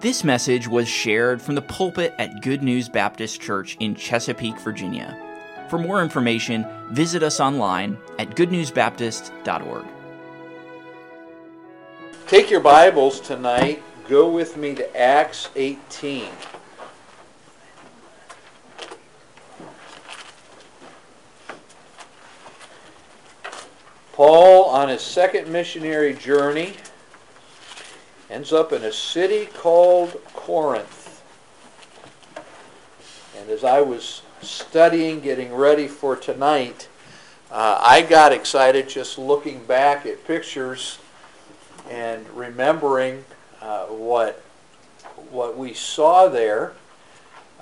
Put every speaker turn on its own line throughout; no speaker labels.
This message was shared from the pulpit at Good News Baptist Church in Chesapeake, Virginia. For more information, visit us online at goodnewsbaptist.org.
Take your Bibles tonight. Go with me to Acts 18. Paul, on his second missionary journey, ends up in a city called Corinth. And as I was studying, getting ready for tonight, uh, I got excited just looking back at pictures and remembering uh, what what we saw there.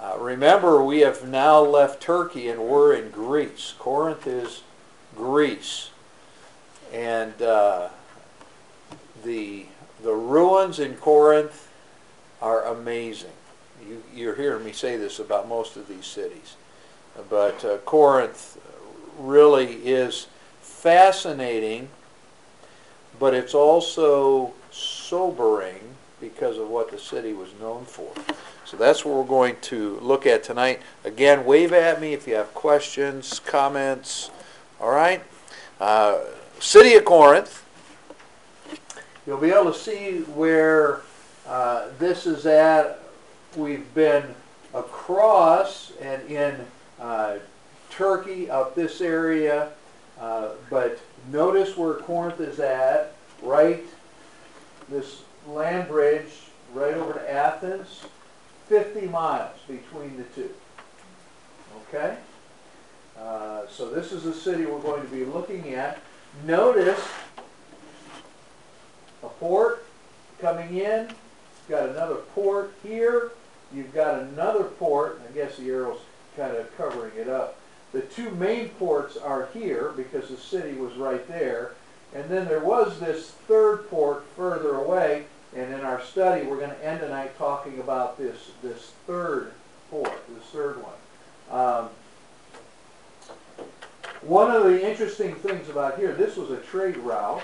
Uh, remember, we have now left Turkey and we're in Greece. Corinth is Greece, and uh, the the ruins in Corinth are amazing. You, you're hearing me say this about most of these cities, but uh, Corinth really is fascinating but it's also sobering because of what the city was known for. So that's what we're going to look at tonight. Again, wave at me if you have questions, comments. All right? Uh, city of Corinth. You'll be able to see where uh, this is at. We've been across and in uh, Turkey, up this area, uh, but notice where Corinth is at, right? This land bridge right over to Athens, 50 miles between the two. Okay? Uh, so this is the city we're going to be looking at. Notice a port coming in. Got another port here. You've got another port. I guess the arrow's kind of covering it up. The two main ports are here because the city was right there. And then there was this third port further away. And in our study, we're going to end tonight talking about this, this third port, this third one. Um, one of the interesting things about here, this was a trade route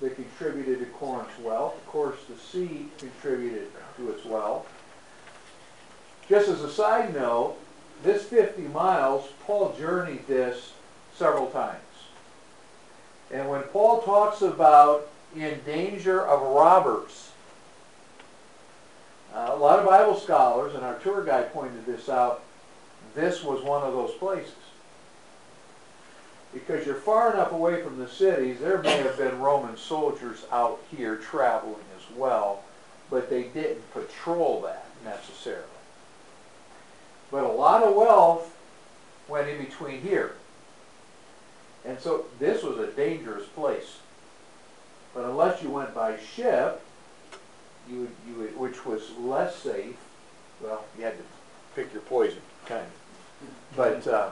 that contributed to Corinth's wealth. Of course, the sea contributed to its wealth. Just as a side note, this 50 miles, Paul journeyed this several times. And when Paul talks about in danger of robbers, uh, a lot of Bible scholars, and our tour guide pointed this out, this was one of those places. Because you're far enough away from the cities, there may have been Roman soldiers out here traveling as well, but they didn't patrol that necessarily. But a lot of wealth went in between here. And so this was a dangerous place. But unless you went by ship, you would, you would, which was less safe, well, you had to pick your poison, kind of. But, uh,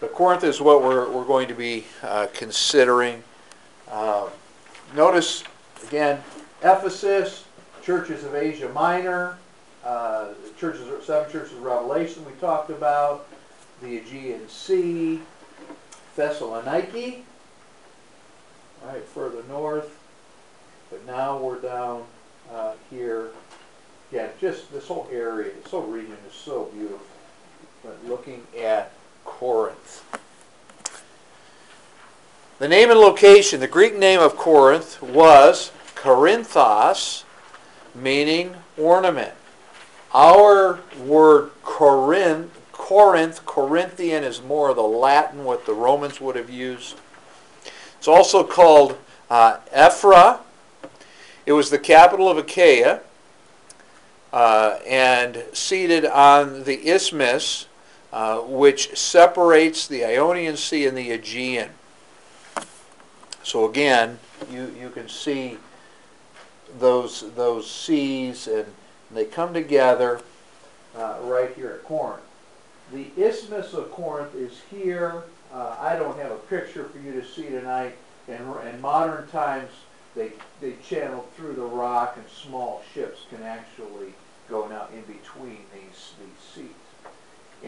but Corinth is what we're, we're going to be uh, considering. Uh, notice, again, Ephesus, churches of Asia Minor, uh, churches, seven churches of Revelation we talked about, the Aegean Sea, Thessaloniki, right, further north, but now we're down uh, here. Yeah, just this whole area, this whole region is so beautiful. But looking at Corinth. The name and location, the Greek name of Corinth was Corinthos, meaning ornament. Our word Corinth, Corinth, Corinthian is more of the Latin, what the Romans would have used. It's also called uh, Ephyra. It was the capital of Achaia uh, and seated on the isthmus, uh, which separates the Ionian Sea and the Aegean. So again, you, you can see those, those seas and they come together uh, right here at Corinth. The Isthmus of Corinth is here. Uh, I don't have a picture for you to see tonight. In, in modern times, they, they channel through the rock and small ships can actually go now in between these, these seas.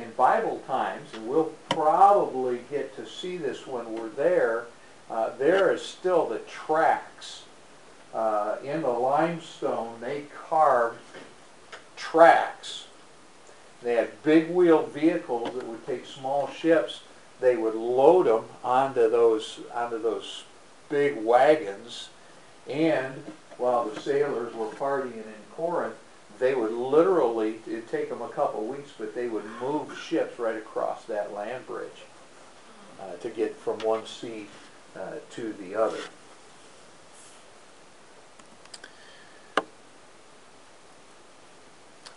In Bible times, and we'll probably get to see this when we're there, uh, there is still the tracks uh, in the limestone, they carved tracks. They had big wheel vehicles that would take small ships. They would load them onto those onto those big wagons, and while the sailors were partying in Corinth, they would literally, it'd take them a couple weeks, but they would move ships right across that land bridge uh, to get from one sea uh, to the other.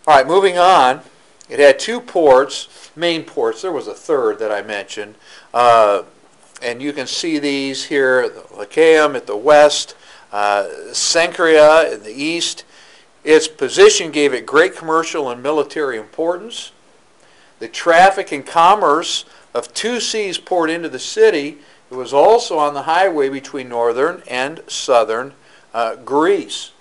All right, moving on. It had two ports, main ports. There was a third that I mentioned. Uh, and you can see these here, Lechaeum at the west, uh, in the east. Its position gave it great commercial and military importance. The traffic and commerce of two seas poured into the city. It was also on the highway between northern and southern uh, Greece.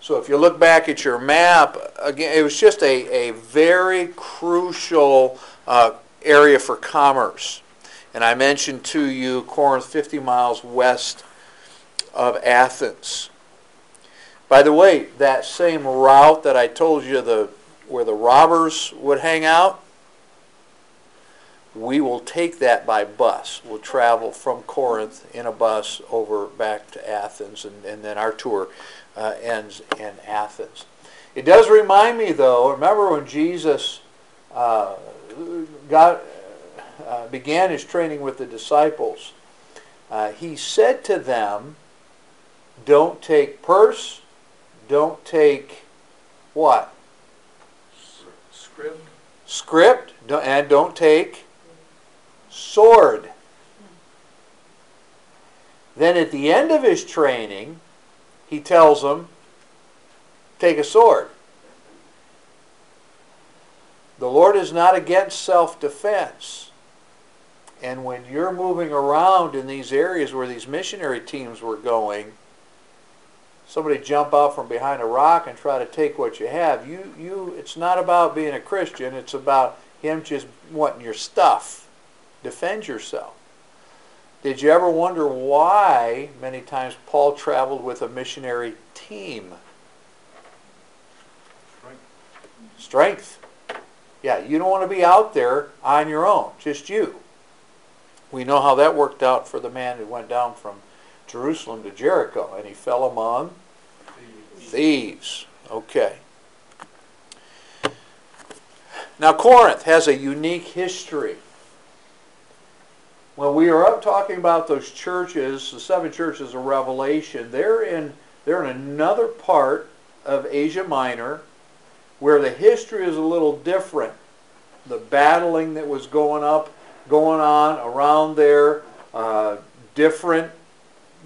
So if you look back at your map, again, it was just a, a very crucial uh, area for commerce. And I mentioned to you Corinth, 50 miles west of Athens. By the way, that same route that I told you the where the robbers would hang out, we will take that by bus. We'll travel from Corinth in a bus over back to Athens, and, and then our tour uh, ends in Athens. It does remind me, though, remember when Jesus uh, got, uh, began his training with the disciples, uh, he said to them, Don't take purse, don't take what?
Script.
Script, and don't take sword. Then at the end of his training, he tells them, take a sword. The Lord is not against self defense. And when you're moving around in these areas where these missionary teams were going, somebody jump out from behind a rock and try to take what you have, you, you it's not about being a Christian, it's about him just wanting your stuff. Defend yourself. Did you ever wonder why many times Paul traveled with a missionary team?
Strength.
Strength. Yeah, you don't want to be out there on your own, just you. We know how that worked out for the man who went down from Jerusalem to Jericho, and he fell among thieves. Okay. Now, Corinth has a unique history. When we are up talking about those churches, the seven churches of Revelation, they're in, they're in another part of Asia Minor where the history is a little different. The battling that was going up, going on around there, uh, different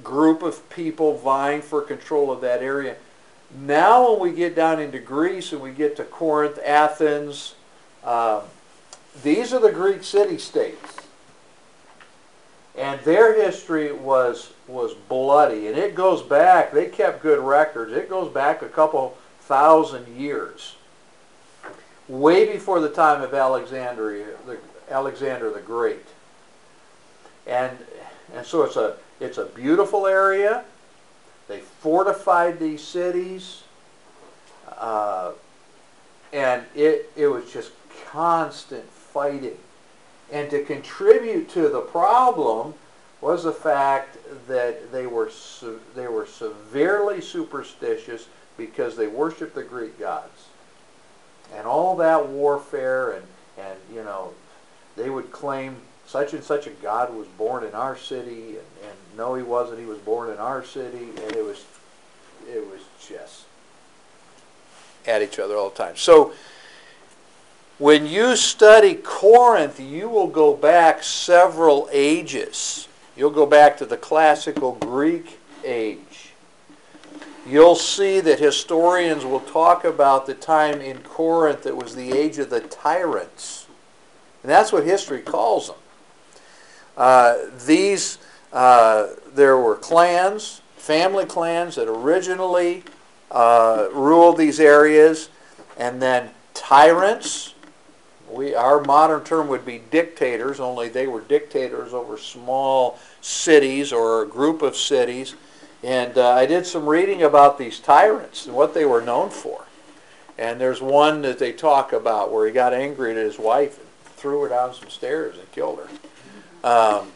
group of people vying for control of that area. Now, when we get down into Greece and we get to Corinth, Athens, uh, these are the Greek city-states. And their history was, was bloody. And it goes back, they kept good records. It goes back a couple thousand years. Way before the time of Alexandria, the, Alexander the Great. And, and so it's a, it's a beautiful area. They fortified these cities. Uh, and it, it was just constant fighting. And to contribute to the problem was the fact that they were, they were severely superstitious because they worshiped the Greek gods. And all that warfare and, and you know, they would claim such and such a God was born in our city, and, and no, he wasn't. He was born in our city, and it was, it was just at each other all the time. So when you study Corinth, you will go back several ages. You'll go back to the classical Greek age. You'll see that historians will talk about the time in Corinth that was the age of the tyrants. And that's what history calls them. Uh, these, uh, there were clans, family clans that originally uh, ruled these areas, and then tyrants. We, our modern term would be dictators, only they were dictators over small cities or a group of cities. And uh, I did some reading about these tyrants and what they were known for. And there's one that they talk about where he got angry at his wife and threw her down some stairs and killed her. Um,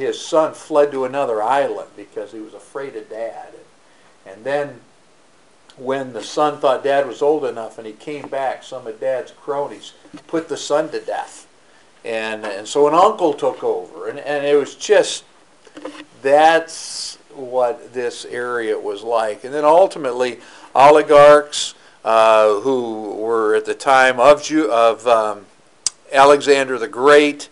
his son fled to another island because he was afraid of dad. And then when the son thought dad was old enough and he came back, some of dad's cronies put the son to death. And, and so an uncle took over. And, and it was just, that's what this area was like. And then ultimately, oligarchs uh, who were at the time of, of um, Alexander the Great,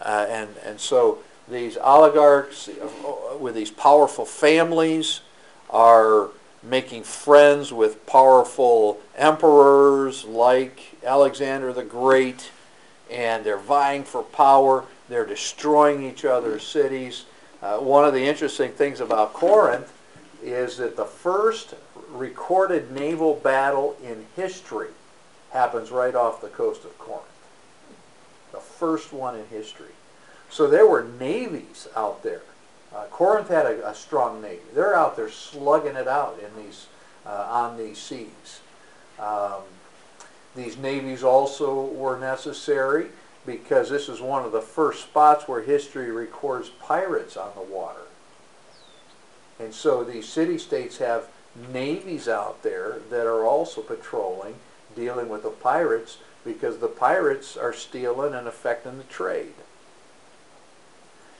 uh, and, and so these oligarchs with these powerful families are making friends with powerful emperors like Alexander the Great, and they're vying for power. They're destroying each other's cities. Uh, one of the interesting things about Corinth is that the first recorded naval battle in history happens right off the coast of Corinth. The first one in history. So there were navies out there. Uh, Corinth had a, a, strong navy. They're out there slugging it out in these uh, on these seas. Um, these navies also were necessary because this is one of the first spots where history records pirates on the water. And so these city-states have navies out there that are also patrolling, dealing with the pirates, because the pirates are stealing and affecting the trade.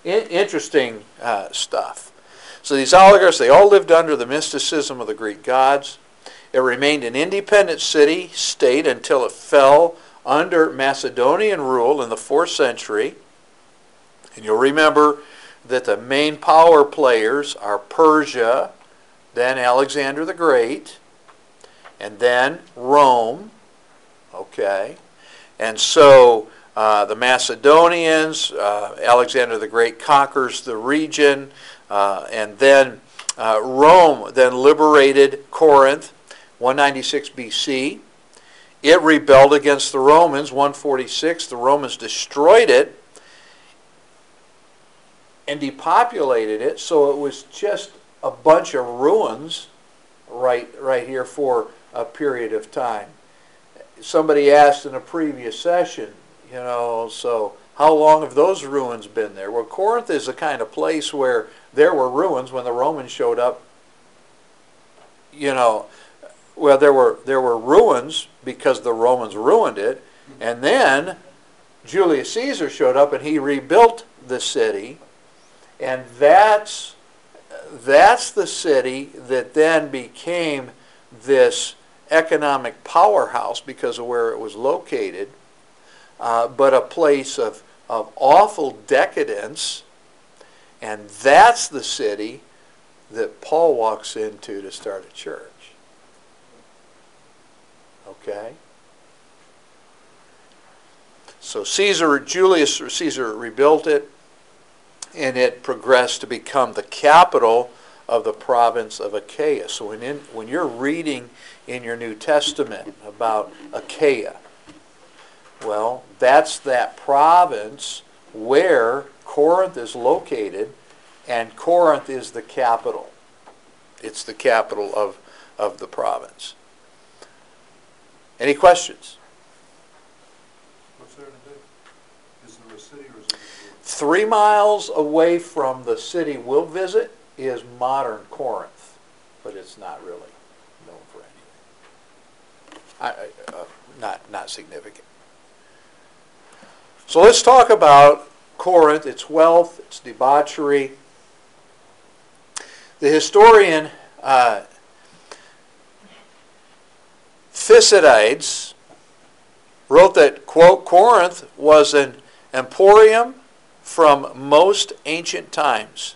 In- interesting uh, stuff. So these oligarchs, they all lived under the mysticism of the Greek gods. It remained an independent city state until it fell under Macedonian rule in the 4th century. And you'll remember that the main power players are Persia, then Alexander the Great, and then Rome. Okay? And so uh, the Macedonians, uh, Alexander the Great conquers the region, uh, and then uh, Rome then liberated Corinth, 196 BC. It rebelled against the Romans, 146. The Romans destroyed it and depopulated it, so it was just a bunch of ruins right, right here for a period of time. Somebody asked in a previous session, you know, so how long have those ruins been there? Well, Corinth is the kind of place where there were ruins when the Romans showed up. You know, well, there were there were ruins because the Romans ruined it, and then Julius Caesar showed up and he rebuilt the city, and that's that's the city that then became this economic powerhouse because of where it was located, uh, but a place of, of awful decadence. And that's the city that Paul walks into to start a church. Okay? So Caesar, Julius Caesar rebuilt it, and it progressed to become the capital of the province of Achaia. So when, in, when you're reading in your New Testament about Achaia, well, that's that province where Corinth is located, and Corinth is the capital. It's the capital of, of the province. Any questions?
What's there to do? Is there a city or is it?
Three miles away from the city we'll visit is modern Corinth, but it's not really known for anything. I, uh, not, not significant. So let's talk about Corinth, its wealth, its debauchery. The historian uh, Thucydides wrote that, quote, Corinth was an emporium from most ancient times.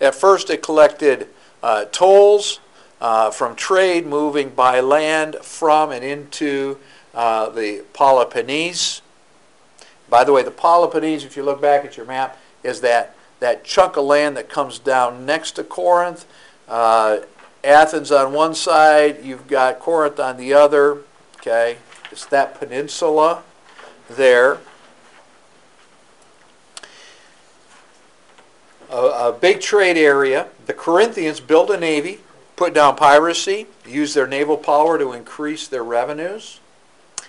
At first, it collected uh, tolls uh, from trade moving by land from and into uh, the Peloponnese. By the way, the Peloponnese, if you look back at your map, is that, that chunk of land that comes down next to Corinth. Uh, Athens on one side, you've got Corinth on the other. Okay, it's that peninsula there. a, a big trade area. The Corinthians built a navy, put down piracy, used their naval power to increase their revenues.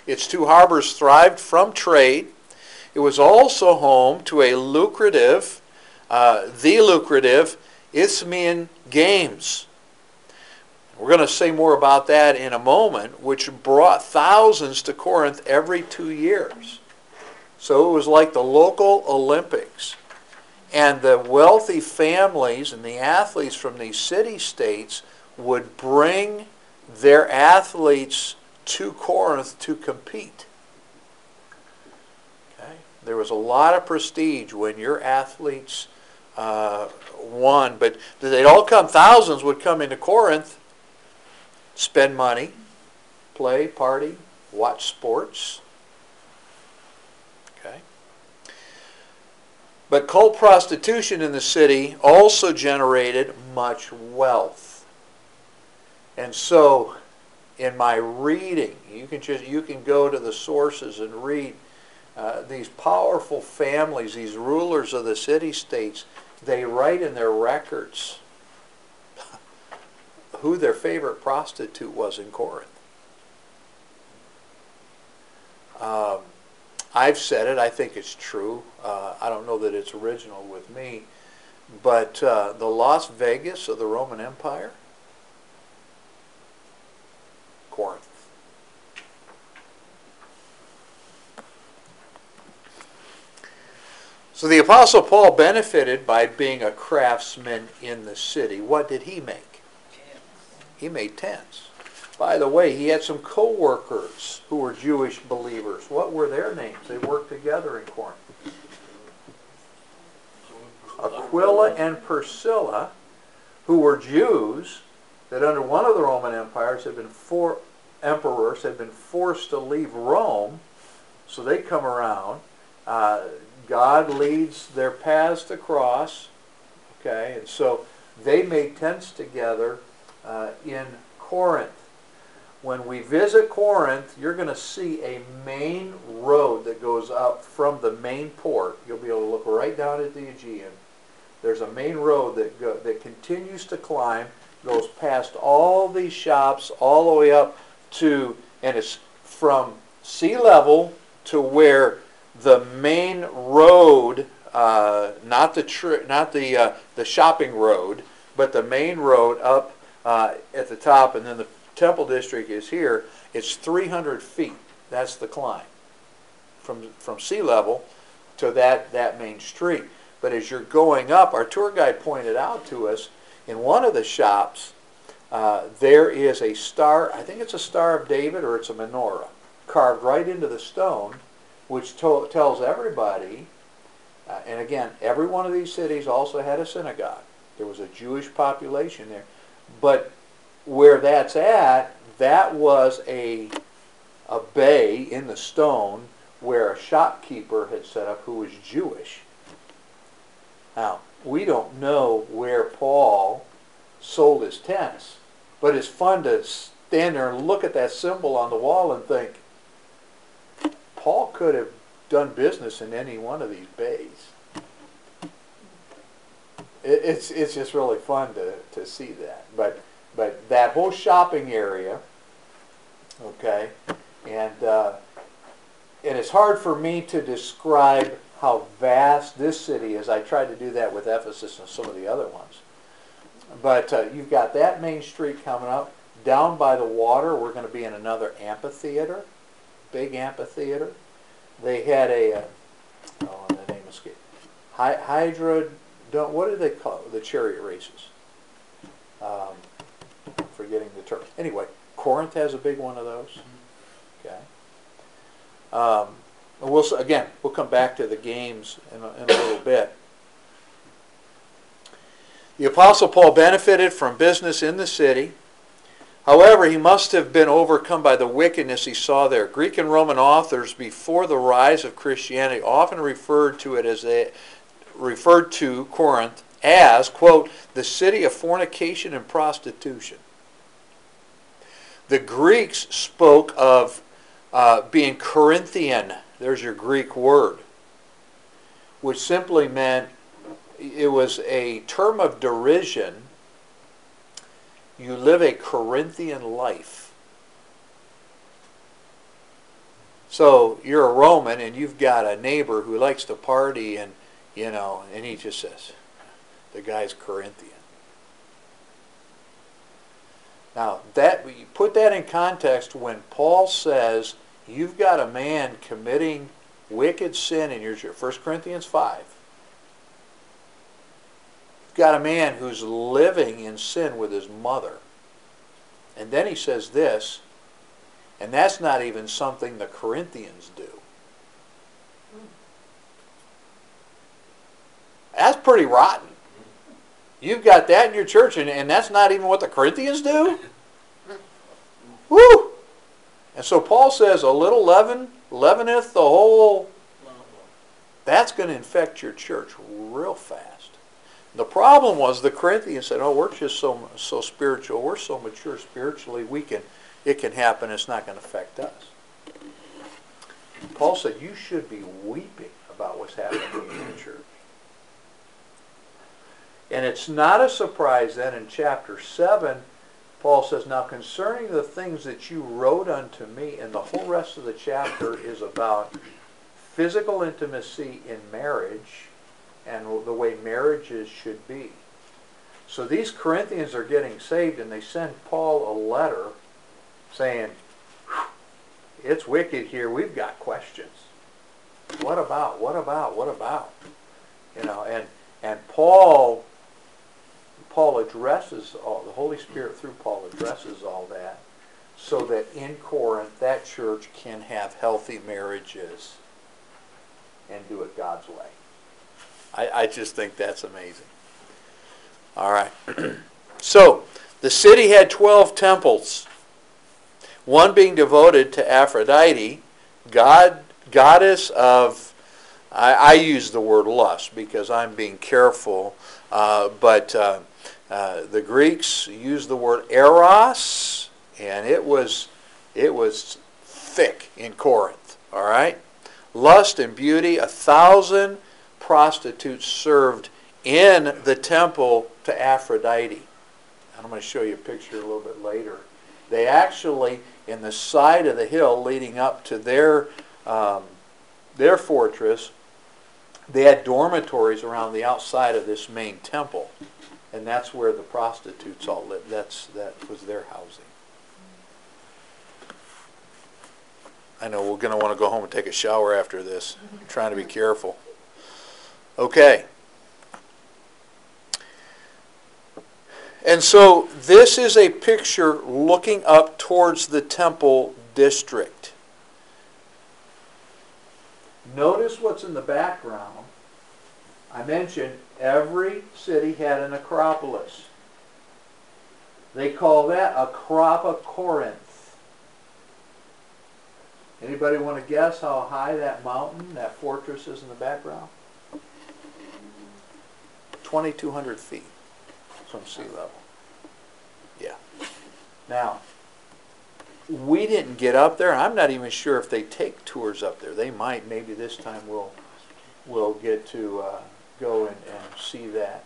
Its two harbors thrived from trade. It was also home to a lucrative, uh, the lucrative Isthmian Games. We're going to say more about that in a moment, which brought thousands to Corinth every two years. So it was like the local Olympics. And the wealthy families and the athletes from these city states would bring their athletes to Corinth to compete. There was a lot of prestige when your athletes uh, won, but they'd all come, thousands would come into Corinth, spend money, play, party, watch sports. Okay? But cult prostitution in the city also generated much wealth. And so in my reading, you can just you can go to the sources and read uh, these powerful families, these rulers of the city states. They write in their records who their favorite prostitute was in Corinth. Um, I've said it. I think it's true. Uh, I don't know that it's original with me, but uh, the Las Vegas of the Roman Empire Corinth. So the Apostle Paul benefited by being a craftsman in the city. What did he make? He made tents. By the way, he had some co-workers who were Jewish believers. What were their names? They worked together in Corinth. Aquila and Priscilla, who were Jews, that under one of the Roman empires had been four emperors had been forced to leave Rome, so they come around. Uh, God leads their paths to cross, okay, and so they made tents together uh, in Corinth. When we visit Corinth, you're going to see a main road that goes up from the main port. You'll be able to look right down at the Aegean. There's a main road that go, that continues to climb goes past all these shops all the way up to, and it's from sea level to where the main road, uh, not the not the uh, the shopping road, but the main road up uh, at the top, and then the temple district is here. It's 300 feet. That's the climb from from sea level to that that main street. But as you're going up, our tour guide pointed out to us in one of the shops, uh, there is a star, I think it's a Star of David or it's a menorah, carved right into the stone, which tells everybody, uh, and again, every one of these cities also had a synagogue. There was a Jewish population there. But where that's at, that was a, a bay in the stone where a shopkeeper had set up who was Jewish. Now, we don't know where Paul sold his tents, but it's fun to stand there and look at that symbol on the wall and think, Paul could have done business in any one of these bays. It, it's it's just really fun to, to see that. But but that whole shopping area, okay, and uh, and it's hard for me to describe how vast this city is. I tried to do that with Ephesus and some of the other ones. But uh, you've got that main street coming up. Down by the water, we're going to be in another amphitheater, big amphitheater. They had a, uh, oh, the name escaped. Hy- Hydra, don't, what do they call it? the chariot races? Um, forgetting the term. Anyway, Corinth has a big one of those. Okay. Um, we'll again, we'll come back to the games in a, in a little bit. The Apostle Paul benefited from business in the city. However, he must have been overcome by the wickedness he saw there. Greek and Roman authors before the rise of Christianity often referred to it as they referred to Corinth as, quote, the city of fornication and prostitution. The Greeks spoke of uh, being Corinthian. There's your Greek word, which simply meant it was a term of derision. You live a Corinthian life. So you're a Roman and you've got a neighbor who likes to party and, you know, and he just says, the guy's Corinthian. Now, that you put that in context when Paul says you've got a man committing wicked sin in your church, 1 Corinthians 5. Got a man who's living in sin with his mother. And then he says this, and that's not even something the Corinthians do. That's pretty rotten. You've got that in your church, and, and that's not even what the Corinthians do? Woo! And so Paul says, a little leaven leaveneth the whole. That's going to infect your church real fast. The problem was the Corinthians said, "Oh, we're just so so spiritual. We're so mature spiritually. We can, it can happen. It's not going to affect us." Paul said, "You should be weeping about what's happening in the church." And it's not a surprise then in chapter seven Paul says, Now concerning the things that you wrote unto me, and the whole rest of the chapter is about physical intimacy in marriage and the way marriages should be. So these Corinthians are getting saved, and they send Paul a letter saying, It's wicked here. We've got questions. What about? What about? What about? You know, and and Paul Paul addresses all, the Holy Spirit through Paul addresses all that so that in Corinth that church can have healthy marriages and do it God's way. I, I just think that's amazing. All right. so the city had 12 temples, one being devoted to Aphrodite, God, goddess of, I, I use the word lust because I'm being careful, uh, but uh, uh, the Greeks used the word eros, and it was it was thick in Corinth. All right, lust and beauty. A thousand prostitutes served in the temple to Aphrodite. And I'm going to show you a picture a little bit later. They actually, in the side of the hill leading up to their um, their fortress, they had dormitories around the outside of this main temple and that's where the prostitutes all lived. That's that was their housing. I know we're going to want to go home and take a shower after this. I'm trying to be careful. Okay. And so this is a picture looking up towards the temple district. Notice what's in the background. I mentioned every city had an acropolis. They call that Acrocorinth. Anybody want to guess how high that mountain, that fortress is in the background? 2,200 feet from sea level. Yeah. Now, we didn't get up there. I'm not even sure if they take tours up there. They might. Maybe this time we'll we'll get to uh, go and, and see that.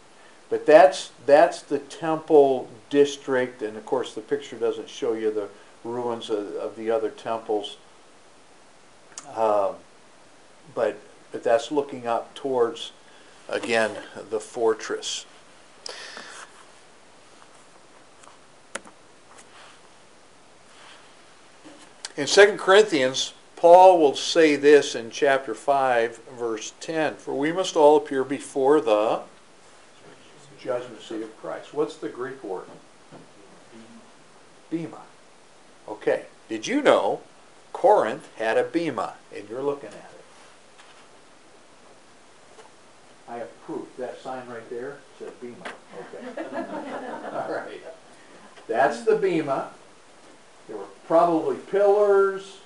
But that's that's the temple district, and of course the picture doesn't show you the ruins of, of the other temples. Um, but but that's looking up towards again the fortress. In 2 Corinthians Paul will say this in chapter 5, verse 10 For we must all appear before the judgment seat of Christ. What's the Greek word? Bema. Okay. Did you know Corinth had a bema? And you're looking at it. I have proof. That sign right there says bema. Okay. all right. That's the bema. There were probably pillars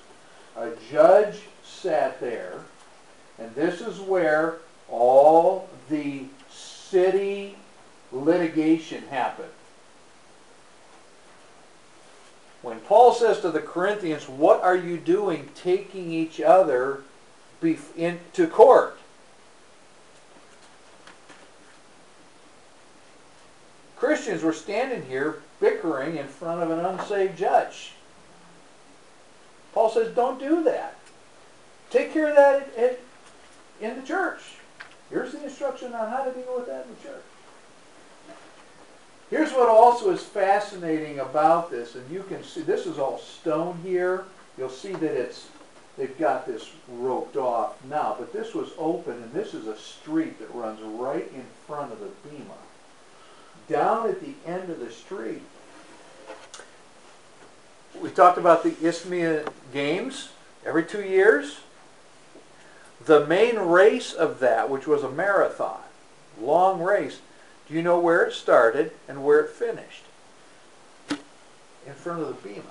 a judge sat there, and this is where all the city litigation happened. When Paul says to the Corinthians, What are you doing taking each other into court? Christians were standing here bickering in front of an unsaved judge. Paul says, don't do that. Take care of that at, at, in the church. Here's the instruction on how to deal with that in the church. Here's what also is fascinating about this, and you can see this is all stone here. You'll see that it's they've got this roped off now, but this was open, and this is a street that runs right in front of the bema. Down at the end of the street, we talked about the Isthmian Games every two years. The main race of that, which was a marathon, long race, do you know where it started and where it finished? In front of the bema.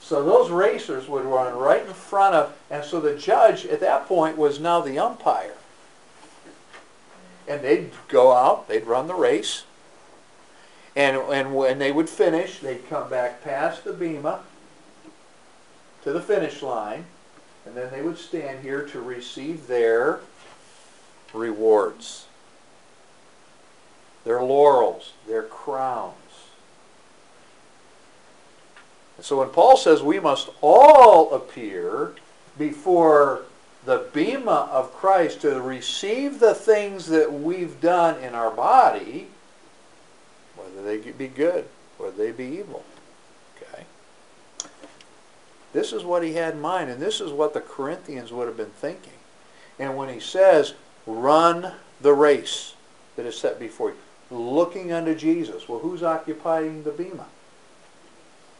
So those racers would run right in front of, and so the judge at that point was now the umpire. And they'd go out, they'd run the race, and, and when they would finish, they'd come back past the bema to the finish line, and then they would stand here to receive their rewards, their laurels, their crowns. And so when Paul says we must all appear before the bema of Christ to receive the things that we've done in our body, whether they be good, whether they be evil. Okay? This is what he had in mind, and this is what the Corinthians would have been thinking. And when he says, run the race that is set before you, looking unto Jesus, well, who's occupying the bema?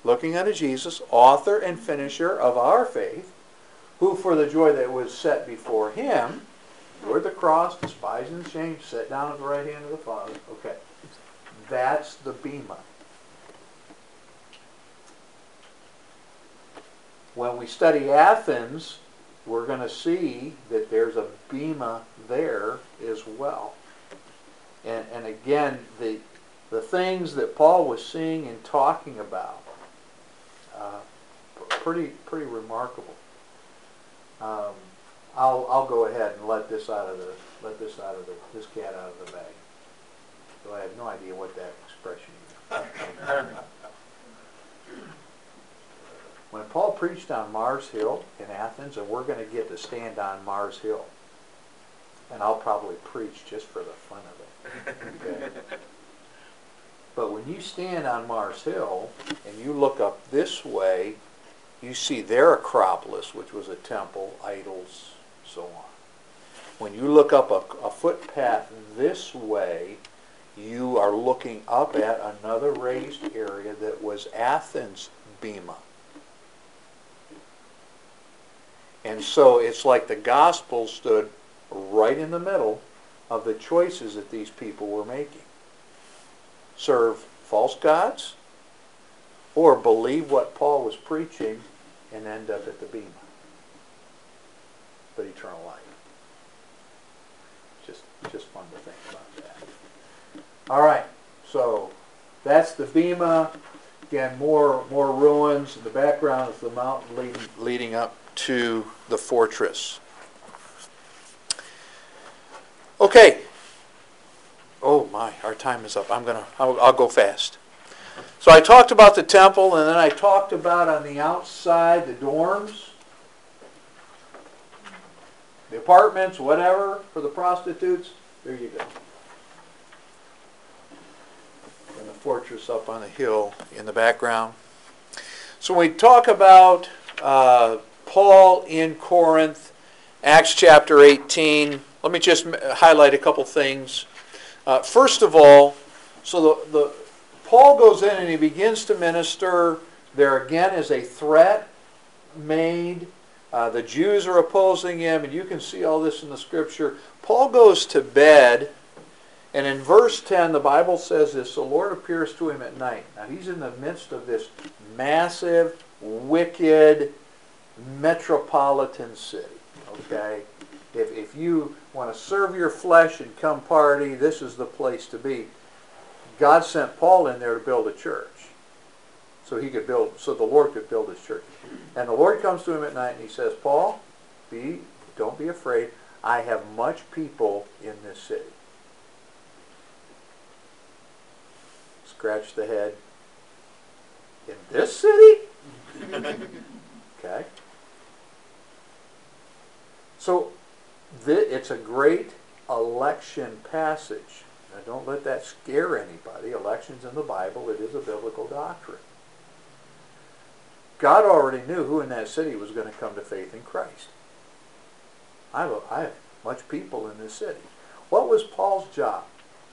looking unto Jesus, author and finisher of our faith, who for the joy that was set before him, endured the cross, despising the shame, sat down at the right hand of the Father. Okay. That's the bema. When we study Athens, we're going to see that there's a bema there as well. And, and again, the, the things that Paul was seeing and talking about uh, pretty pretty remarkable. Um, I'll I'll go ahead and let this out of the let this out of the this cat out of the bag. So I have no idea what that expression is. when Paul preached on Mars Hill in Athens, and we're going to get to stand on Mars Hill, and I'll probably preach just for the fun of it. Okay. But when you stand on Mars Hill and you look up this way, you see their Acropolis, which was a temple, idols, so on. When you look up a, a footpath this way, you are looking up at another raised area that was Athens' Bema. And so it's like the gospel stood right in the middle of the choices that these people were making serve false gods or believe what Paul was preaching and end up at the bema. But eternal life. Just, just fun to think about that. All right, so that's the bema. Again, more more ruins. In the background is the mountain leading, leading up to the fortress. Okay, Oh my, our time is up. I'm gonna, I'll, I'll go fast. So I talked about the temple, and then I talked about on the outside the dorms, the apartments, whatever for the prostitutes. There you go. And the fortress up on the hill in the background. So when we talk about uh, Paul in Corinth, Acts chapter 18. Let me just highlight a couple things. Uh, first of all, so the, the Paul goes in and he begins to minister. There again is a threat made. Uh, the Jews are opposing him, and you can see all this in the scripture. Paul goes to bed, and in verse 10, the Bible says this The Lord appears to him at night. Now, he's in the midst of this massive, wicked, metropolitan city. Okay? If, if you want to serve your flesh and come party, this is the place to be. God sent Paul in there to build a church. So he could build so the Lord could build his church. And the Lord comes to him at night and he says, Paul, be don't be afraid. I have much people in this city. scratch the head. In this city? okay. So th- it's a great election passage. Now, don't let that scare anybody. Elections in the Bible, it is a biblical doctrine. God already knew who in that city was going to come to faith in Christ. I have, a, I have much people in this city. What was Paul's job?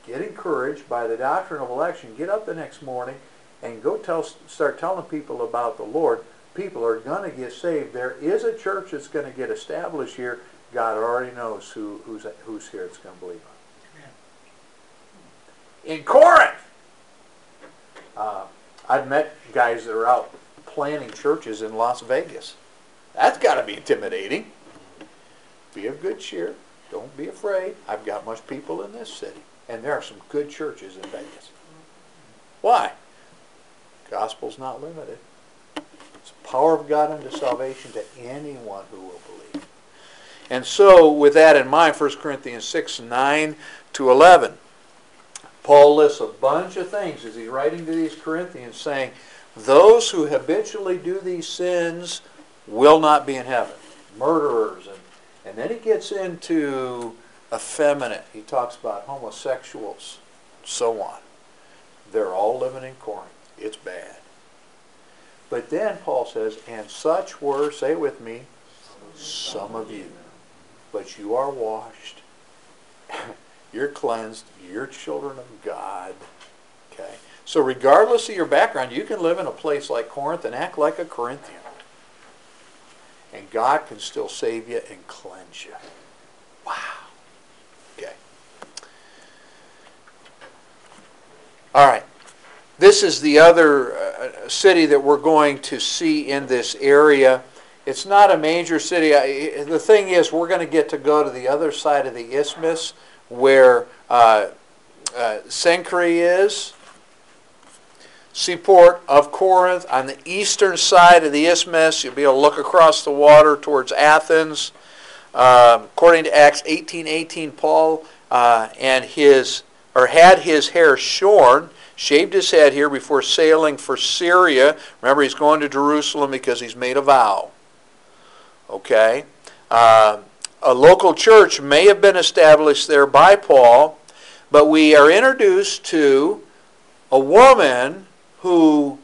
Get encouraged by the doctrine of election. Get up the next morning and go tell, start telling people about the Lord. People are going to get saved. There is a church that's going to get established here. God already knows who, who's, who's here that's going to believe. In Corinth, uh, I've met guys that are out planning churches in Las Vegas. That's got to be intimidating. Be of good cheer. Don't be afraid. I've got much people in this city. And there are some good churches in Vegas. Why? Gospel's not limited. It's the power of God unto salvation to anyone who will believe. And so, with that in mind, 1 Corinthians 6, 9 to 11, Paul lists a bunch of things as he's writing to these Corinthians saying, those who habitually do these sins will not be in heaven. Murderers. And, and then he gets into effeminate. He talks about homosexuals, so on. They're all living in Corinth. It's bad. But then Paul says, and such were, say it with me, some of you. But you are washed. you're cleansed. You're children of God. Okay? So regardless of your background, you can live in a place like Corinth and act like a Corinthian. And God can still save you and cleanse you. Wow. Okay. All right. This is the other uh, city that we're going to see in this area. It's not a major city. I, the thing is, we're going to get to go to the other side of the isthmus where uh, uh, is seaport of Corinth on the eastern side of the isthmus. You'll be able to look across the water towards Athens. Um, according to Acts 18:18, Paul uh, and his or had his hair shorn, shaved his head here before sailing for Syria. Remember, he's going to Jerusalem because he's made a vow. Okay. Uh, a local church may have been established there by Paul, but we are introduced to a woman who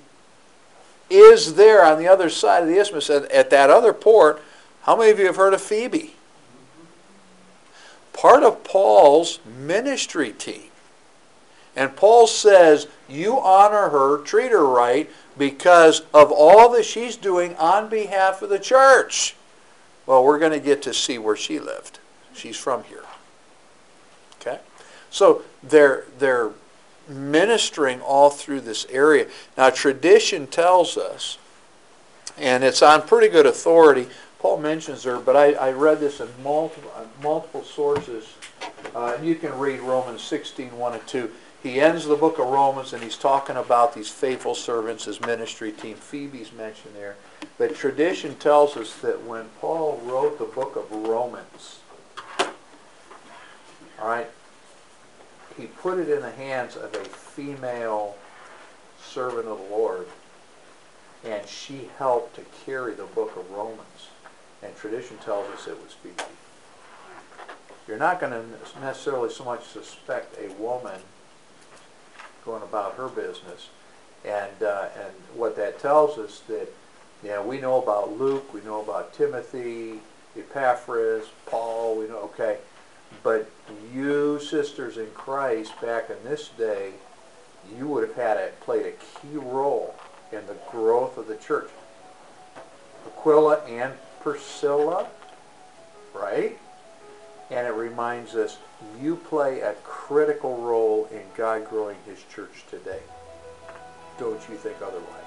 is there on the other side of the isthmus at, at that other port. How many of you have heard of Phoebe? Part of Paul's ministry team. And Paul says, you honor her, treat her right, because of all that she's doing on behalf of the church. Well, we're going to get to see where she lived. She's from here. Okay? So they're, they're ministering all through this area. Now, tradition tells us, and it's on pretty good authority. Paul mentions her, but I, I read this in multiple, uh, multiple sources. Uh, and you can read Romans 16, 1 and 2. He ends the book of Romans and he's talking about these faithful servants, his ministry team. Phoebe's mentioned there. But tradition tells us that when Paul wrote the book of Romans, all right, he put it in the hands of a female servant of the Lord, and she helped to carry the book of Romans. And tradition tells us it was Phoebe. You're not going to necessarily so much suspect a woman going about her business. And, uh, and what that tells us that, know, we know about Luke, we know about Timothy, Epaphras, Paul, we know, okay, but you sisters in Christ back in this day, you would have had it played a key role in the growth of the church. Aquila and Priscilla, right? And it reminds us you play a critical role in God growing his church today. Don't you think otherwise?